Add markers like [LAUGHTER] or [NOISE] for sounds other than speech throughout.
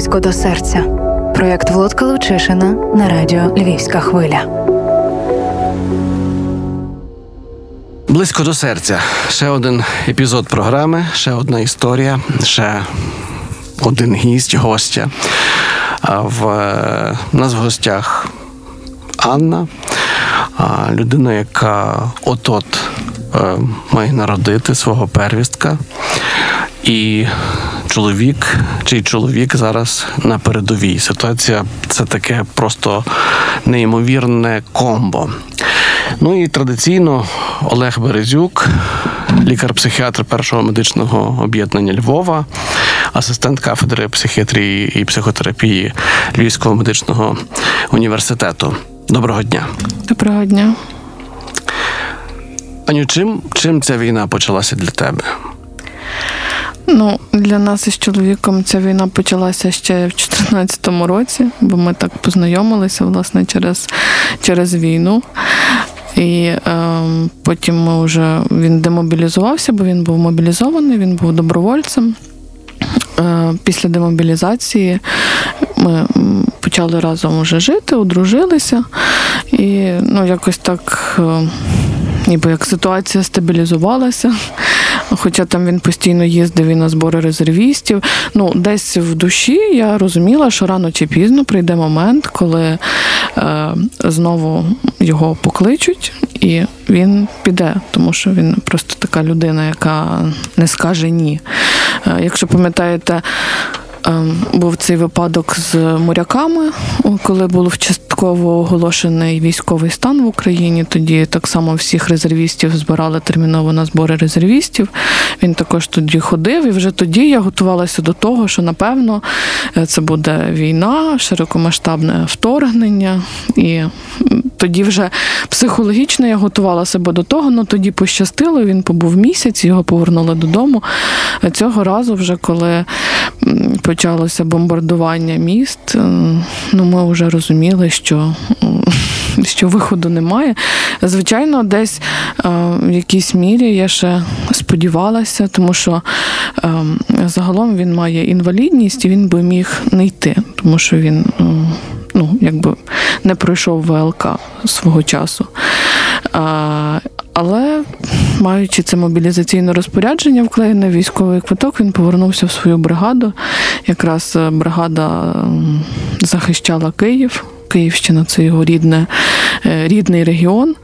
Близько до серця. Проєкт Володка Лучишина на радіо Львівська хвиля. Близько до серця. Ще один епізод програми, ще одна історія, ще один гість, гостя. А в е, нас в гостях Анна, людина, яка от-от е, має народити свого первістка. І чоловік, чий чоловік зараз на передовій. Ситуація це таке просто неймовірне комбо. Ну і традиційно Олег Березюк, лікар-психіатр першого медичного об'єднання Львова, асистент кафедри психіатрії і психотерапії Львівського медичного університету. Доброго дня. Доброго дня. Аню, чим, чим ця війна почалася для тебе? Ну, для нас із чоловіком ця війна почалася ще в 2014 році, бо ми так познайомилися власне через через війну. І е, потім ми вже він демобілізувався, бо він був мобілізований, він був добровольцем. Е, Після демобілізації ми почали разом вже жити, одружилися, і ну, якось так. Е, ніби як ситуація стабілізувалася. Хоча там він постійно їздив і на збори резервістів. Ну, десь в душі я розуміла, що рано чи пізно прийде момент, коли е, знову його покличуть, і він піде, тому що він просто така людина, яка не скаже ні. Е, якщо пам'ятаєте, був цей випадок з моряками, коли був частково оголошений військовий стан в Україні. Тоді так само всіх резервістів збирали терміново на збори резервістів. Він також тоді ходив, і вже тоді я готувалася до того, що напевно е, це буде війна, широкомасштабне вторгнення. І тоді вже психологічно я готувала себе до того, але ну, тоді пощастило. Він побув місяць, його повернули додому. Цього разу, вже коли почалося бомбардування міст, е, ну ми вже розуміли, що що виходу немає. Звичайно, десь е, в якійсь мірі я ще сподівалася, тому що е, загалом він має інвалідність і він би міг не йти, тому що він ну, якби не пройшов ВЛК свого часу. Але маючи це мобілізаційне розпорядження, вклеєне військовий квиток, він повернувся в свою бригаду. Якраз е, бригада захищала Київ. Київщина це його рідне, е, рідний регіон.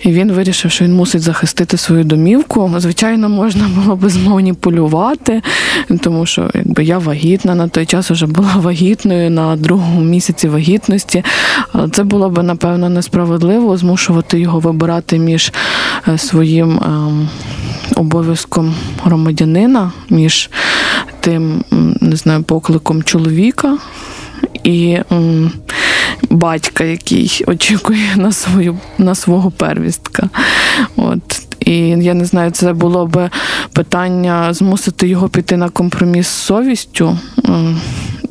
І він вирішив, що він мусить захистити свою домівку. Звичайно, можна було би зманіпулювати, тому що якби я вагітна на той час вже була вагітною на другому місяці вагітності. Це було б, напевно, несправедливо змушувати його вибирати між е, своїм ем, обов'язком громадянина, між тим, не знаю, покликом чоловіка і батька, який очікує на свою на свого первістка. От. І я не знаю, це було б питання змусити його піти на компроміс з совістю.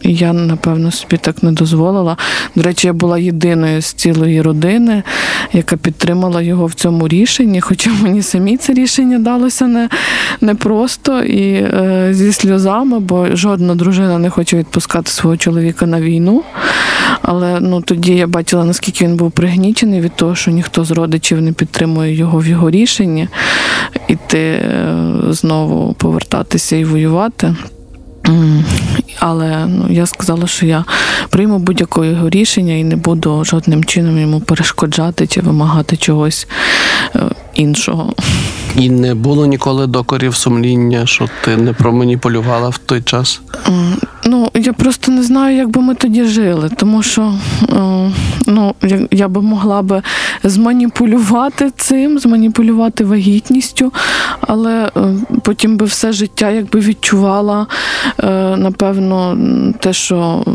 Я, напевно, собі так не дозволила. До речі, я була єдиною з цілої родини, яка підтримала його в цьому рішенні. Хоча мені самі це рішення далося не, непросто і е, зі сльозами, бо жодна дружина не хоче відпускати свого чоловіка на війну. Але ну, тоді я бачила, наскільки він був пригнічений від того, що ніхто з родичів не підтримує його в його рішенні, іти е, знову повертатися і воювати. Але ну, я сказала, що я прийму будь-якого його рішення і не буду жодним чином йому перешкоджати чи вимагати чогось е, іншого. І не було ніколи докорів сумління, що ти не проманіпулювала в той час? Ну, я просто не знаю, як би ми тоді жили, тому що е, ну, я би могла би зманіпулювати цим, зманіпулювати вагітністю, але е, потім би все життя якби відчувала, е, напевно, те, що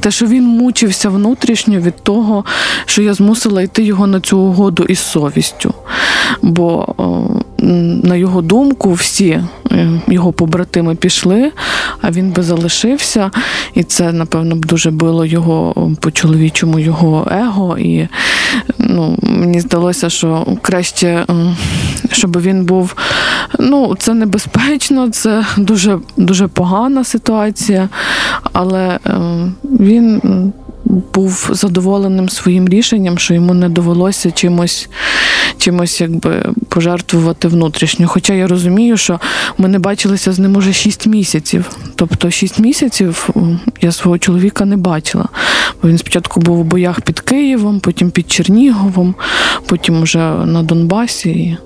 те, що він мучився внутрішньо від того, що я змусила йти його на цю угоду із совістю. Бо, на його думку, всі е, його побратими пішли, а він би залишився. І це, напевно, б дуже било його по-чоловічому, його его. І ну, мені здалося, що краще, щоб він був Ну, це небезпечно, це дуже, дуже погана ситуація, але е, він був задоволеним своїм рішенням, що йому не довелося чимось, чимось якби пожертвувати внутрішньо. Хоча я розумію, що ми не бачилися з ним уже 6 місяців. Тобто 6 місяців я свого чоловіка не бачила. Бо він спочатку був у боях під Києвом, потім під Черніговом, потім вже на Донбасі.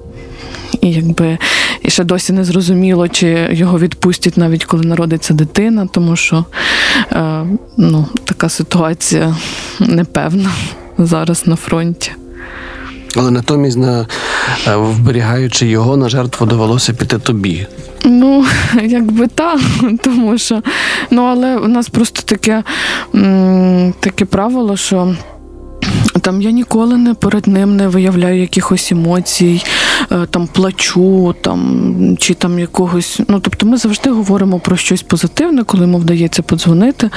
І якби і ще досі не зрозуміло, чи його відпустять навіть коли народиться дитина, тому що е, ну, така ситуація непевна зараз на фронті. Але натомість, на, е, вберігаючи його, на жертву довелося піти тобі. Ну, [LAUGHS] якби так, тому що ну, але у нас просто таке, таке правило, що. Там я ніколи не перед ним не виявляю якихось емоцій, там плачу, там чи там якогось. Ну тобто, ми завжди говоримо про щось позитивне, коли йому вдається подзвонити.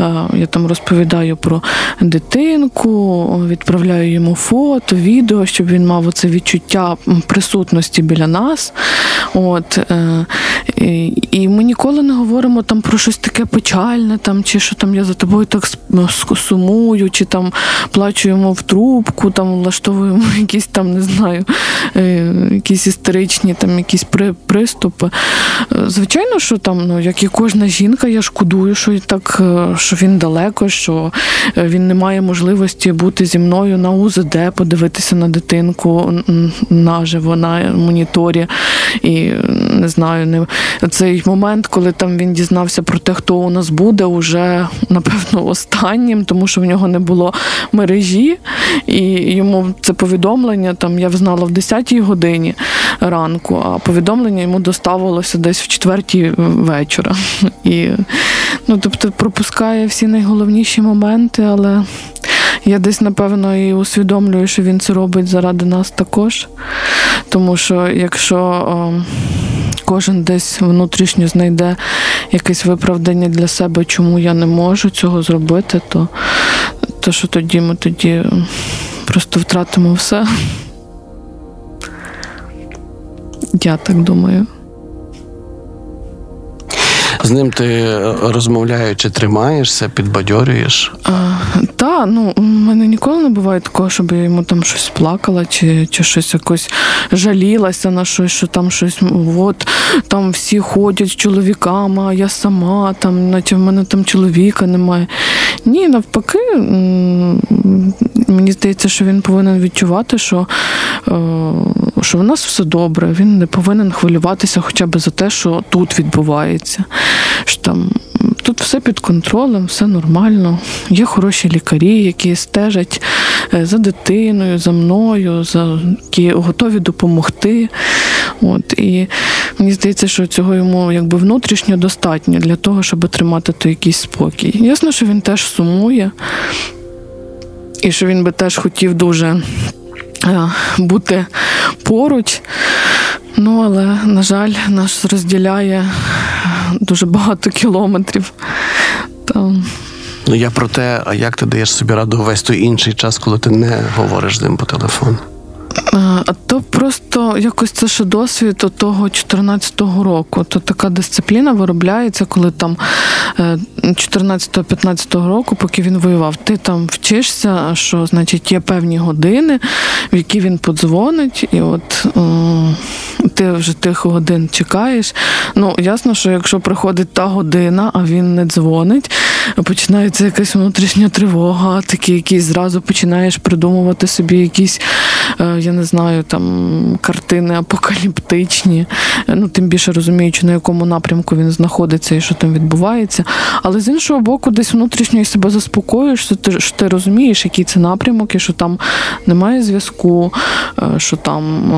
Е, Я там розповідаю про дитинку, відправляю йому фото, відео, щоб він мав оце відчуття присутності біля нас. От, е, і, ми ніколи не говоримо там про щось таке печальне, там, чи що там я за тобою так сумую, чи там плачу йому в трубку, там влаштовуємо [LAUGHS] якісь там, не знаю, е, якісь істеричні там якісь при, приступи. Е, Звичайно, що там, ну, як і кожна жінка, я шкодую, що так, е, що він далеко, що е, він не має можливості бути зі мною на УЗД, подивитися на дитинку наживо на моніторі. І не знаю, не цей момент, коли там він дізнався про те, хто у нас буде, уже напевно останнім, тому що в нього не було мережі, і йому це повідомлення там я взнала в 10-й годині ранку, а повідомлення йому доставилося десь в 4 вечора. І ну, тобто пропускає всі найголовніші моменти, але я десь, напевно, і усвідомлюю, що він це робить заради нас також. Тому що якщо о, кожен десь внутрішньо знайде якесь виправдання для себе, чому я не можу цього зробити, то, то що тоді ми тоді просто втратимо все. Я так думаю. З ним ти е, розмовляючи, тримаєшся, підбадьорюєш. Та, ну у мене ніколи не буває такого, щоб я йому там щось плакала, чи, чи щось якось жалілася на щось, що там щось, от там всі ходять з чоловіками, а я сама, там, наче в мене там чоловіка немає. Ні, навпаки, мені здається, що він повинен відчувати, що, е, що в нас все добре. Він не повинен хвилюватися хоча б за те, що тут відбувається. Що там Тут все під контролем, все нормально. Є хороші лікарі, які стежать е, за дитиною, за мною, за які готові допомогти. От і мені здається, що цього йому якби внутрішньо достатньо для того, щоб тримати той якийсь спокій. Ясно, що він теж сумує, і що він би теж хотів дуже е, бути поруч. Ну, але, на жаль, нас розділяє дуже багато кілометрів. Там. Ну я про те, а як ти даєш собі раду весь той інший час, коли ти не говориш з ним по телефону? А то просто якось це ще досвід того 14-го року. То така дисципліна виробляється, коли там 14-15 року, поки він воював, ти там вчишся, що значить є певні години, в які він подзвонить, і от е, ти вже тих годин чекаєш. Ну, ясно, що якщо приходить та година, а він не дзвонить, починається якась внутрішня тривога, такі якісь зразу починаєш придумувати собі якісь, е, я не знаю, там картини апокаліптичні. Е, Ну, тим більше розуміючи, на якому напрямку він знаходиться і що там відбувається. Але з іншого боку, десь внутрішньо себе заспокоюєш, що ти, що ти розумієш, який це напрямок, і що там немає зв'язку, е, що там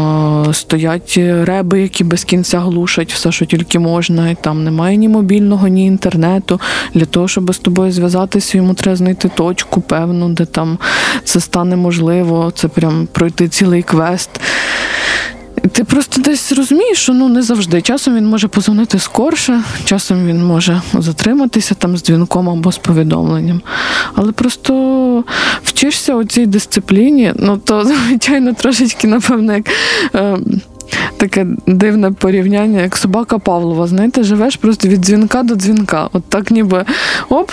е, стоять реби, які без кінця глушать все, що тільки можна, і там немає ні мобільного, ні інтернету. Для того, щоб з тобою зв'язатися, йому треба знайти точку певну, де там це стане можливо. Це прям пройти цілий квест. Ти просто десь розумієш, що ну не завжди. Часом він може позвонити скорше, часом він може затриматися там з дзвінком або з повідомленням. Але просто вчишся у цій дисципліні, ну то [LAUGHS] звичайно трошечки, напевно, як. Е, таке дивне порівняння, як собака Павлова. Знаєте, живеш просто від дзвінка до дзвінка. От так ніби оп,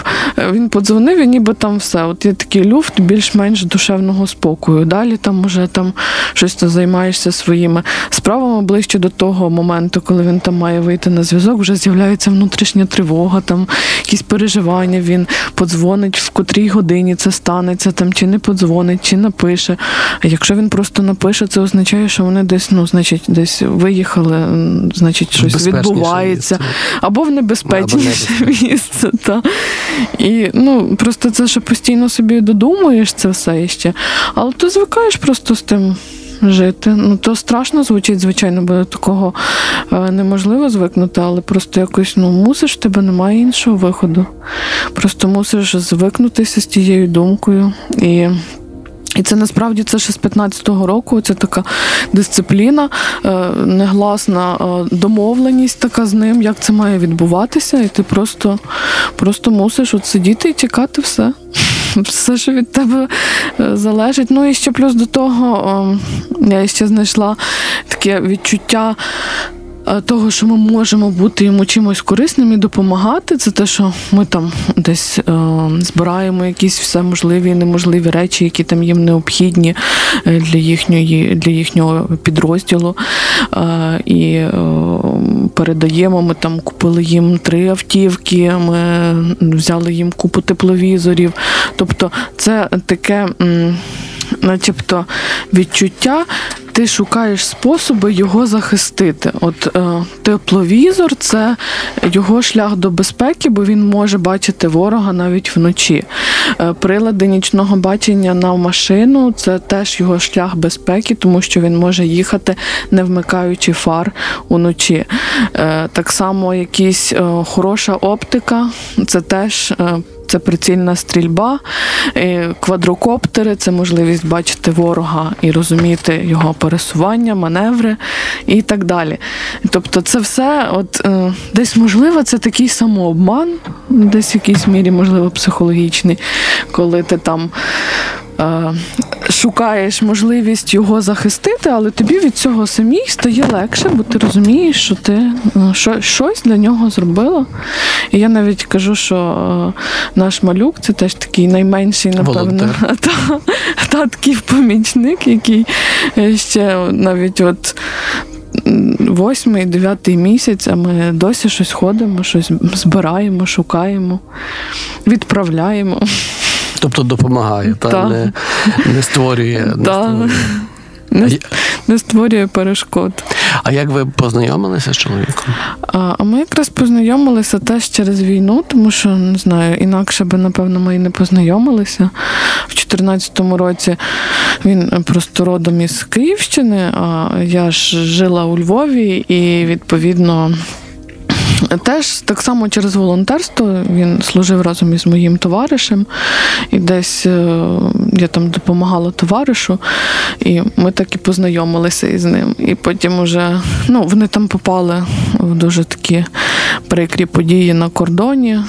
він подзвонив, і ніби там все. От є такий люфт більш-менш душевного спокою. Далі там уже там щось ти займаєшся своїми справами ближче до того моменту, коли він там має вийти на зв'язок, вже з'являється внутрішня тривога, там якісь переживання. Він подзвонить, в котрій годині це станеться, там чи не подзвонить, чи напише. А якщо він просто напише, це означає, що вони десь, ну, значить, десь виїхали, значить, щось відбувається. місце. Або в небезпечніше небезпечніше. місце. Та. І ну, просто це ще постійно собі додумуєш це все іще. Але ти звикаєш просто з тим. Жити. Ну, то страшно звучить, звичайно, бо до такого е, неможливо звикнути, але просто якось ну, мусиш, в тебе немає іншого виходу. Просто мусиш звикнутися з тією думкою. І і це насправді це ще з 15-го року. Це така дисципліна, е, негласна е, домовленість така з ним, як це має відбуватися, і ти просто, просто мусиш от сидіти і чекати все. [LAUGHS] Все, що від тебе е, залежить. Ну і ще плюс до того, е, я ще знайшла таке відчуття. Е, Того, що ми можемо бути йому чимось корисним і допомагати, це те, що ми там десь е, збираємо якісь все можливі і неможливі речі, які там їм необхідні е, для їхньої для їхнього підрозділу. Е, і е, передаємо. Ми там купили їм три автівки, ми взяли їм купу тепловізорів. Тобто, це таке, м, начебто, відчуття. Ти шукаєш способи його захистити. От е, тепловізор це його шлях до безпеки, бо він може бачити ворога навіть вночі. Е, прилади нічного бачення на машину це теж його шлях безпеки, тому що він може їхати, не вмикаючи фар уночі. Е, так само якісь е, хороша оптика, це теж. е, це прицільна стрільба, е, квадрокоптери це можливість бачити ворога і розуміти його пересування, маневри і так далі. Тобто, це все, от е, десь можливо, це такий самообман, десь в якійсь мірі, можливо, психологічний, коли ти там. Е, Шукаєш можливість його захистити, але тобі від цього самій стає легше, бо ти розумієш, що ти е, що, щось для нього зробила. І я навіть кажу, що е, наш малюк це теж такий найменший, напевно, [LAUGHS] та, та такий помічник, який е, ще навіть от. Восьмий, дев'ятий місяць, а ми досі щось ходимо, щось збираємо, шукаємо, відправляємо. Тобто допомагає, та, Так. не, не створює. Не створює. Не, не створює перешкод. А як ви познайомилися з чоловіком? А а ми якраз познайомилися теж через війну, тому що не знаю, інакше би, напевно, ми і не познайомилися. В 2014 році він просто родом із Київщини, а я ж жила у Львові і відповідно. Теж так само через волонтерство. Він служив разом із моїм товаришем, і десь е, я там допомагала товаришу, і ми так і познайомилися із ним. І потім уже ну, вони там попали в дуже такі прикрі події на кордоні, е,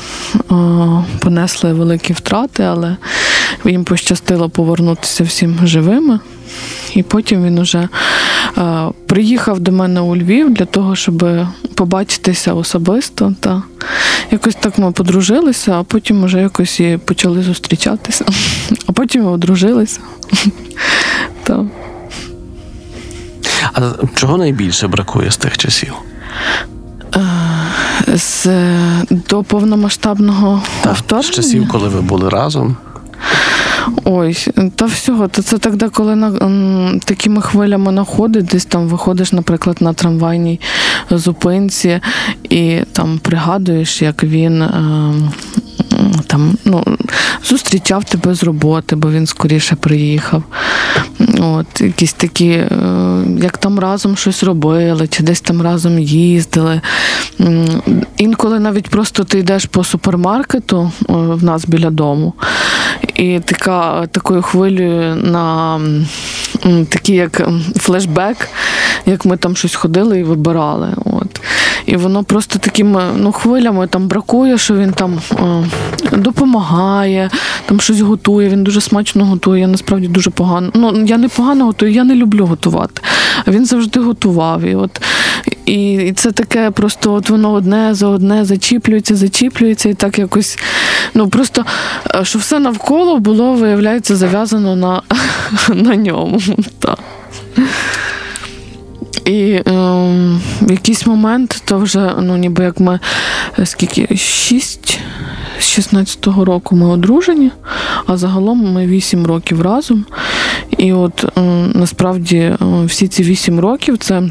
понесли великі втрати, але їм пощастило повернутися всім живими. І потім він уже е, приїхав до мене у Львів для того, щоб побачитися особисто. Та якось так ми подружилися, а потім вже якось і почали зустрічатися, а потім одружилися. Та. А чого найбільше бракує з тих часів? З, до повномасштабного Та, з часів, коли ви були разом. Ой, та всього, то це тоді, коли на такими хвилями находить, десь там виходиш, наприклад, на трамвайній зупинці, і там пригадуєш, як він. Е, там, ну, зустрічав тебе з роботи, бо він скоріше приїхав. От, якісь такі, е, як там разом щось робили, чи десь там разом їздили. Інколи навіть просто ти йдеш по супермаркету е, в нас біля дому, і така такою хвилею на м, такий як флешбек, як ми там щось ходили і вибирали. От. І воно просто такими ну, хвилями там бракує, що він там е, допомагає, там щось готує. Він дуже смачно готує. Я насправді дуже погано. Ну я не погано готую, я не люблю готувати. Він завжди готував. І от і, і це таке просто от воно одне за одне зачіплюється, зачіплюється, і так якось. Ну просто е, що все навколо було, виявляється, зав'язано на, [LAUGHS] на ньому. Так. І е, в якийсь момент, то вже, ну ніби як ми е, скільки, шість з 16-го року ми одружені, а загалом ми 8 років разом. І от е, насправді е, всі ці 8 років це.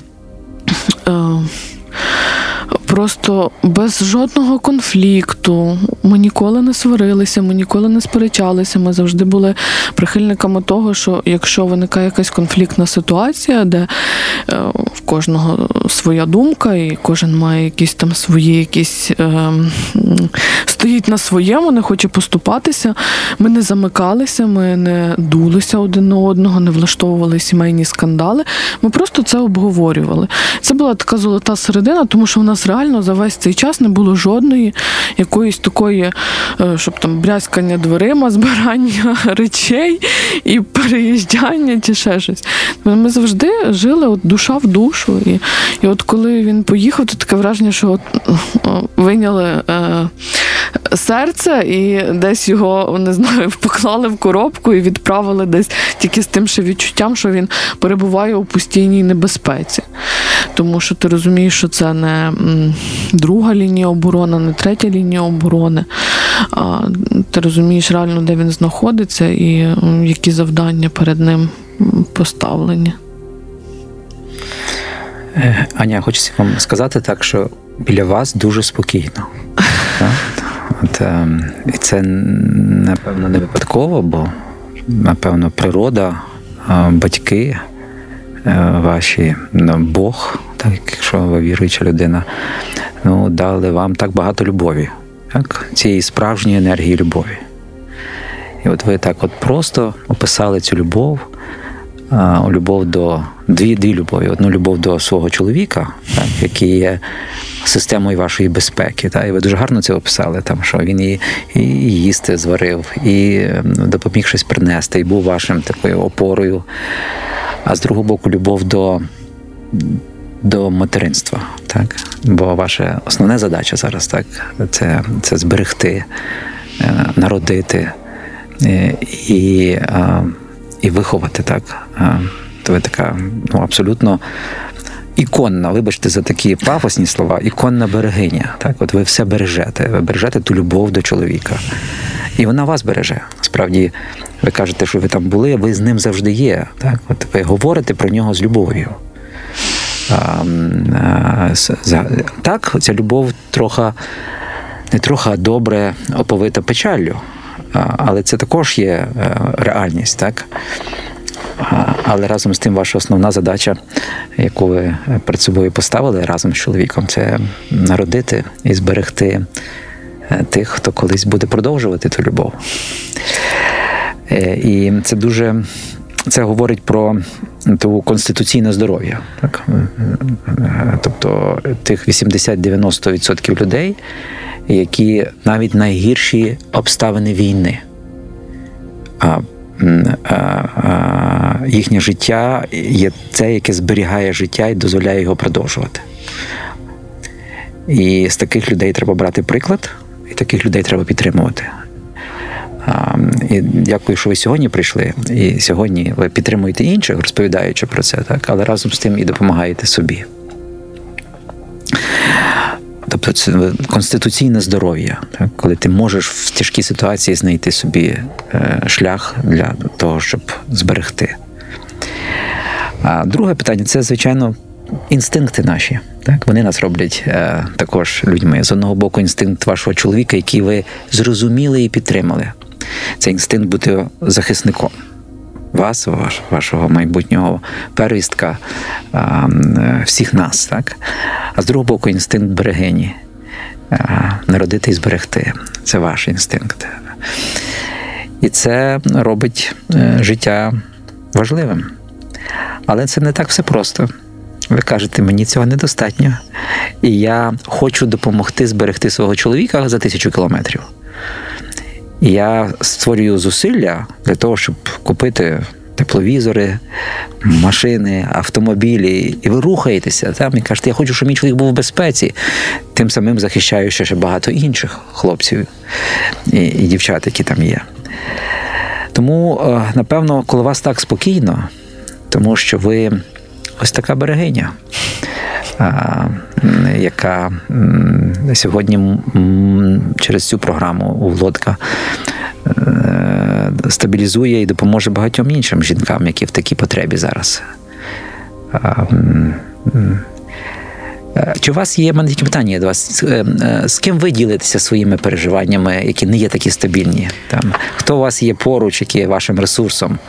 Просто без жодного конфлікту. Ми ніколи не сварилися, ми ніколи не сперечалися. Ми завжди були прихильниками того, що якщо виникає якась конфліктна ситуація, де е, в кожного своя думка, і кожен має якісь там свої, якісь е, стоїть на своєму, не хоче поступатися. Ми не замикалися, ми не дулися один на одного, не влаштовували сімейні скандали. Ми просто це обговорювали. Це була така золота середина, тому що в нас реально за весь цей час не було жодної якоїсь такої, е, щоб там брязкання дверима, [LAUGHS] збирання речей і переїжджання чи ще щось. Ми завжди жили от душа в душу. І, і от коли він поїхав, то таке враження, що от, о, вийняли. Е, Серце і десь його не знаю, [LAUGHS] поклали в коробку і відправили десь тільки з тим ще відчуттям, що він перебуває у постійній небезпеці. Тому що ти розумієш, що це не друга лінія оборони, не третя лінія оборони. А ти розумієш реально, де він знаходиться і які завдання перед ним поставлені. Е, Аня, хочеться вам сказати так, що біля вас дуже спокійно. [LAUGHS] Так? От, ем, і це напевно не випадково, бо напевно природа, е, батьки е, ваші, ну, Бог, так, якщо ви віруюча людина, ну, дали вам так багато любові, так? цієї справжньої енергії любові. І от ви так от просто описали цю любов, а, любов до дві, дві любові. Одну любов до свого чоловіка, так, який є системою вашої безпеки. Так, і ви дуже гарно це описали, там, що він і, і їсти зварив, і ем, допоміг щось принести, і був вашим такою опорою. А з другого боку, любов до. До материнства, так бо ваша основна задача зараз так це, це зберегти, е, народити е, і, е, і виховати так. То ви така ну, абсолютно іконна, вибачте за такі пафосні слова, іконна берегиня. Так, от ви все бережете, ви бережете ту любов до чоловіка. І вона вас береже. Справді, ви кажете, що ви там були, ви з ним завжди є. Так, от ви говорите про нього з любов'ю. Так, ця любов трохи, не трохи, добре оповита печаллю. Але це також є е, реальність, так? Але разом з тим, ваша основна задача, яку ви перед собою поставили разом з чоловіком, це народити і зберегти е, тих, хто колись буде продовжувати ту любов. Е, І це дуже це говорить про ту конституційне здоров'я. Так? Е, Тобто тих 80-90% людей, які навіть найгірші обставини війни. А, а, їхнє життя є це, яке зберігає життя і дозволяє його продовжувати. І з таких людей треба брати приклад, і таких людей треба підтримувати. І дякую, що ви сьогодні прийшли. І сьогодні ви підтримуєте інших, розповідаючи про це, так, але разом з тим і допомагаєте собі. Конституційне здоров'я, коли ти можеш в тяжкій ситуації знайти собі е, шлях для того, щоб зберегти. А друге питання це, звичайно, інстинкти наші. Так? Вони нас роблять е, також людьми. З одного боку, інстинкт вашого чоловіка, який ви зрозуміли і підтримали. Це інстинкт бути захисником вас, ваш, вашого майбутнього первістка, всіх нас. Так? А з другого боку, інстинкт берегині. Народити і зберегти. Це ваш інстинкт. І це робить е, життя важливим. Але це не так все просто. Ви кажете, мені цього недостатньо. І я хочу допомогти зберегти свого чоловіка за тисячу кілометрів. Я створюю зусилля для того, щоб купити тепловізори, машини, автомобілі, і ви рухаєтеся там і кажете, я хочу, щоб мій чоловік був в безпеці, тим самим захищаючи ще багато інших хлопців і, і дівчат, які там є. Тому, е, напевно, коли вас так спокійно, тому що ви ось така берегиня, яка сьогодні через цю програму у Володка е, стабілізує і допоможе багатьом іншим жінкам, які в такій потребі зараз. Е, Чи у вас є мене таке питання до вас? Е, З ким ви ділитеся своїми переживаннями, які не є такі стабільні? Там хто у вас є поруч, який є вашим ресурсом?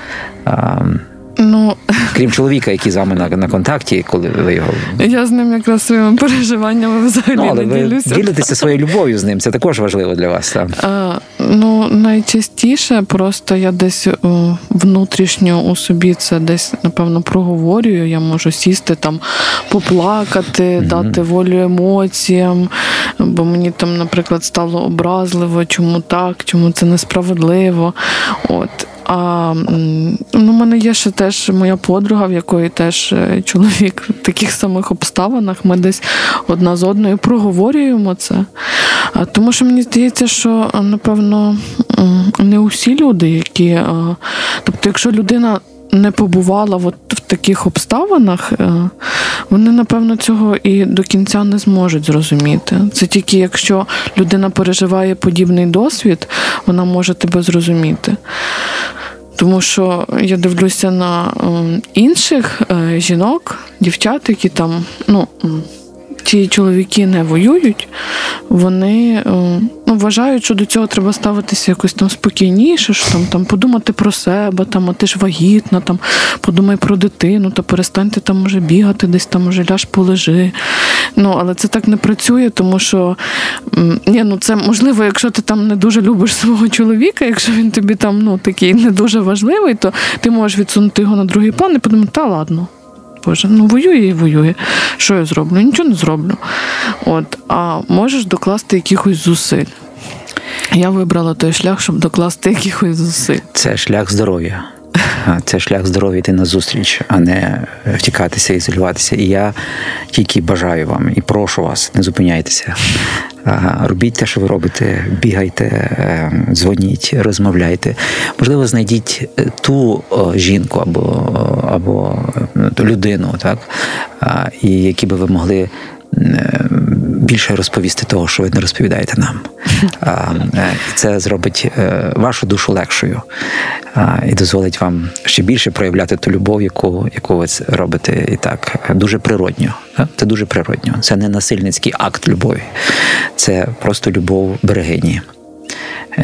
Ну, крім чоловіка, який з вами на, на контакті, коли ви його. я з ним якраз своїми переживаннями [LAUGHS] взагалі Ну, але не ви ділюся. ділитеся своєю любов'ю з ним. Це також важливо для вас. Там. А, ну, найчастіше просто я десь о, внутрішньо у собі це десь, напевно, проговорюю. Я можу сісти там, поплакати, дати волю емоціям, бо мені там, наприклад, стало образливо, чому так, чому це несправедливо. От. А ну, у мене є ще теж моя подруга, в якої теж е, чоловік в таких самих обставинах. Ми десь одна з одною проговорюємо це. Тому що мені здається, що напевно не усі люди, які. а, Тобто, якщо людина не побувала от в таких обставинах, е, вони, напевно, цього і до кінця не зможуть зрозуміти. Це тільки якщо людина переживає подібний досвід, вона може тебе зрозуміти. Тому що я дивлюся на ем, інших е, жінок, дівчат, які там, ну. Ті чоловіки не воюють, вони е, ну, вважають, що до цього треба ставитися якось там спокійніше, що там, там подумати про себе, там, а ти ж вагітна, там, подумай про дитину, та перестаньте там може бігати, десь там може ляж полежи. Ну, але це так не працює, тому що ні, ну це можливо, якщо ти там не дуже любиш свого чоловіка, якщо він тобі там ну, такий не дуже важливий, то ти можеш відсунути його на другий план і подумати, та ладно. Боже, ну воює і воює. Що я зроблю? Нічого не зроблю. От, а можеш докласти якихось зусиль. Я вибрала той шлях, щоб докласти якихось зусиль. Це шлях здоров'я. [LAUGHS] Це шлях здоров'я йти на зустріч, а не втікатися, ізолюватися. І я тільки бажаю вам і прошу вас, не зупиняйтеся. Робіть те, що ви робите, бігайте, е, дзвоніть, розмовляйте. Можливо, знайдіть е, ту жінку або, або е, ту людину, так, і які би ви могли е, більше розповісти того, що ви не розповідаєте нам. Е, це зробить е, вашу душу легшою і дозволить вам ще більше проявляти ту любов, яку, яку ви робите і так дуже природньо. Це дуже природньо. Це не насильницький акт любові, це просто любов берегині,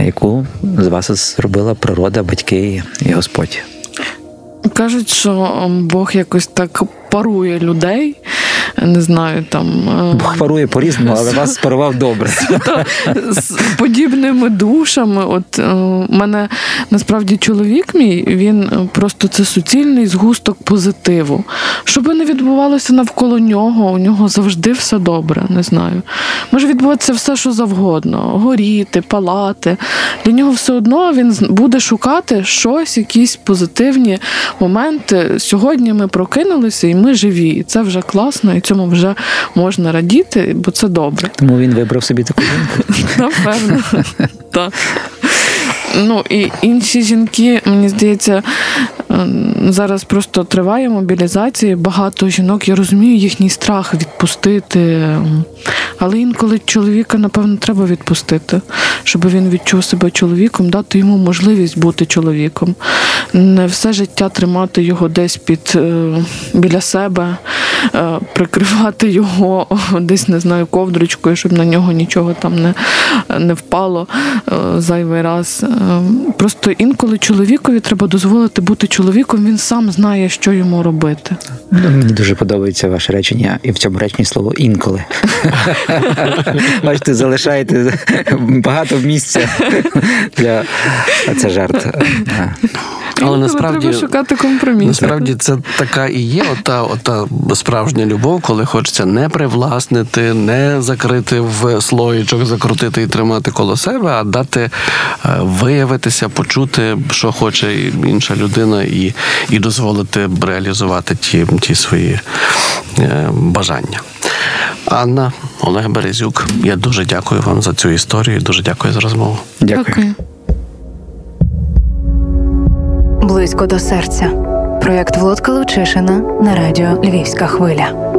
яку з вас зробила природа, батьки і Господь. Кажуть, що Бог якось так парує людей. Не знаю, там. е, Бог парує по-різному, але вас спарував добре. [LAUGHS] з подібними душами. От е, у мене насправді чоловік мій, він е, просто це суцільний згусток позитиву. Що би не відбувалося навколо нього, у нього завжди все добре. Не знаю. Може відбуватися все, що завгодно: горіти, палати. Для нього все одно він буде шукати щось, якісь позитивні моменти. Сьогодні ми прокинулися і ми живі. І це вже класно, і цьому вже можна радіти, бо це добре. Тому він вибрав собі таку жінку. [LAUGHS] Напевно. Так. Ну і інші жінки, мені здається, ем, зараз просто триває мобілізація. Багато жінок, я розумію їхній страх відпустити. Але інколи чоловіка, напевно, треба відпустити, щоб він відчув себе чоловіком, дати йому можливість бути чоловіком. Не все життя тримати його десь під е, біля себе, е, прикривати його [LAUGHS] десь, не знаю, ковдрочкою, щоб на нього нічого там не, не впало е, зайвий раз. Просто інколи чоловікові треба дозволити бути чоловіком, він сам знає, що йому робити. Ну, Мені дуже подобається ваше речення, і в цьому реченні слово інколи. [LAUGHS] Бачите, залишаєте багато місця для. Це жарт. [LAUGHS] А. інколи насправді- треба шукати компроміс. Насправді це така і є ота, ота справжня любов, коли хочеться не привласнити, не закрити в слоїчок, закрутити і тримати коло себе, а дати е, виявитися, почути, що хоче інша людина, і, і дозволити реалізувати ті, ті свої е, бажання. Анна, Олег Березюк, я дуже дякую вам за цю історію, дуже дякую за розмову. Дякую. Дякую. Близько до серця. Проєкт Володка Лучишина на радіо Львівська хвиля.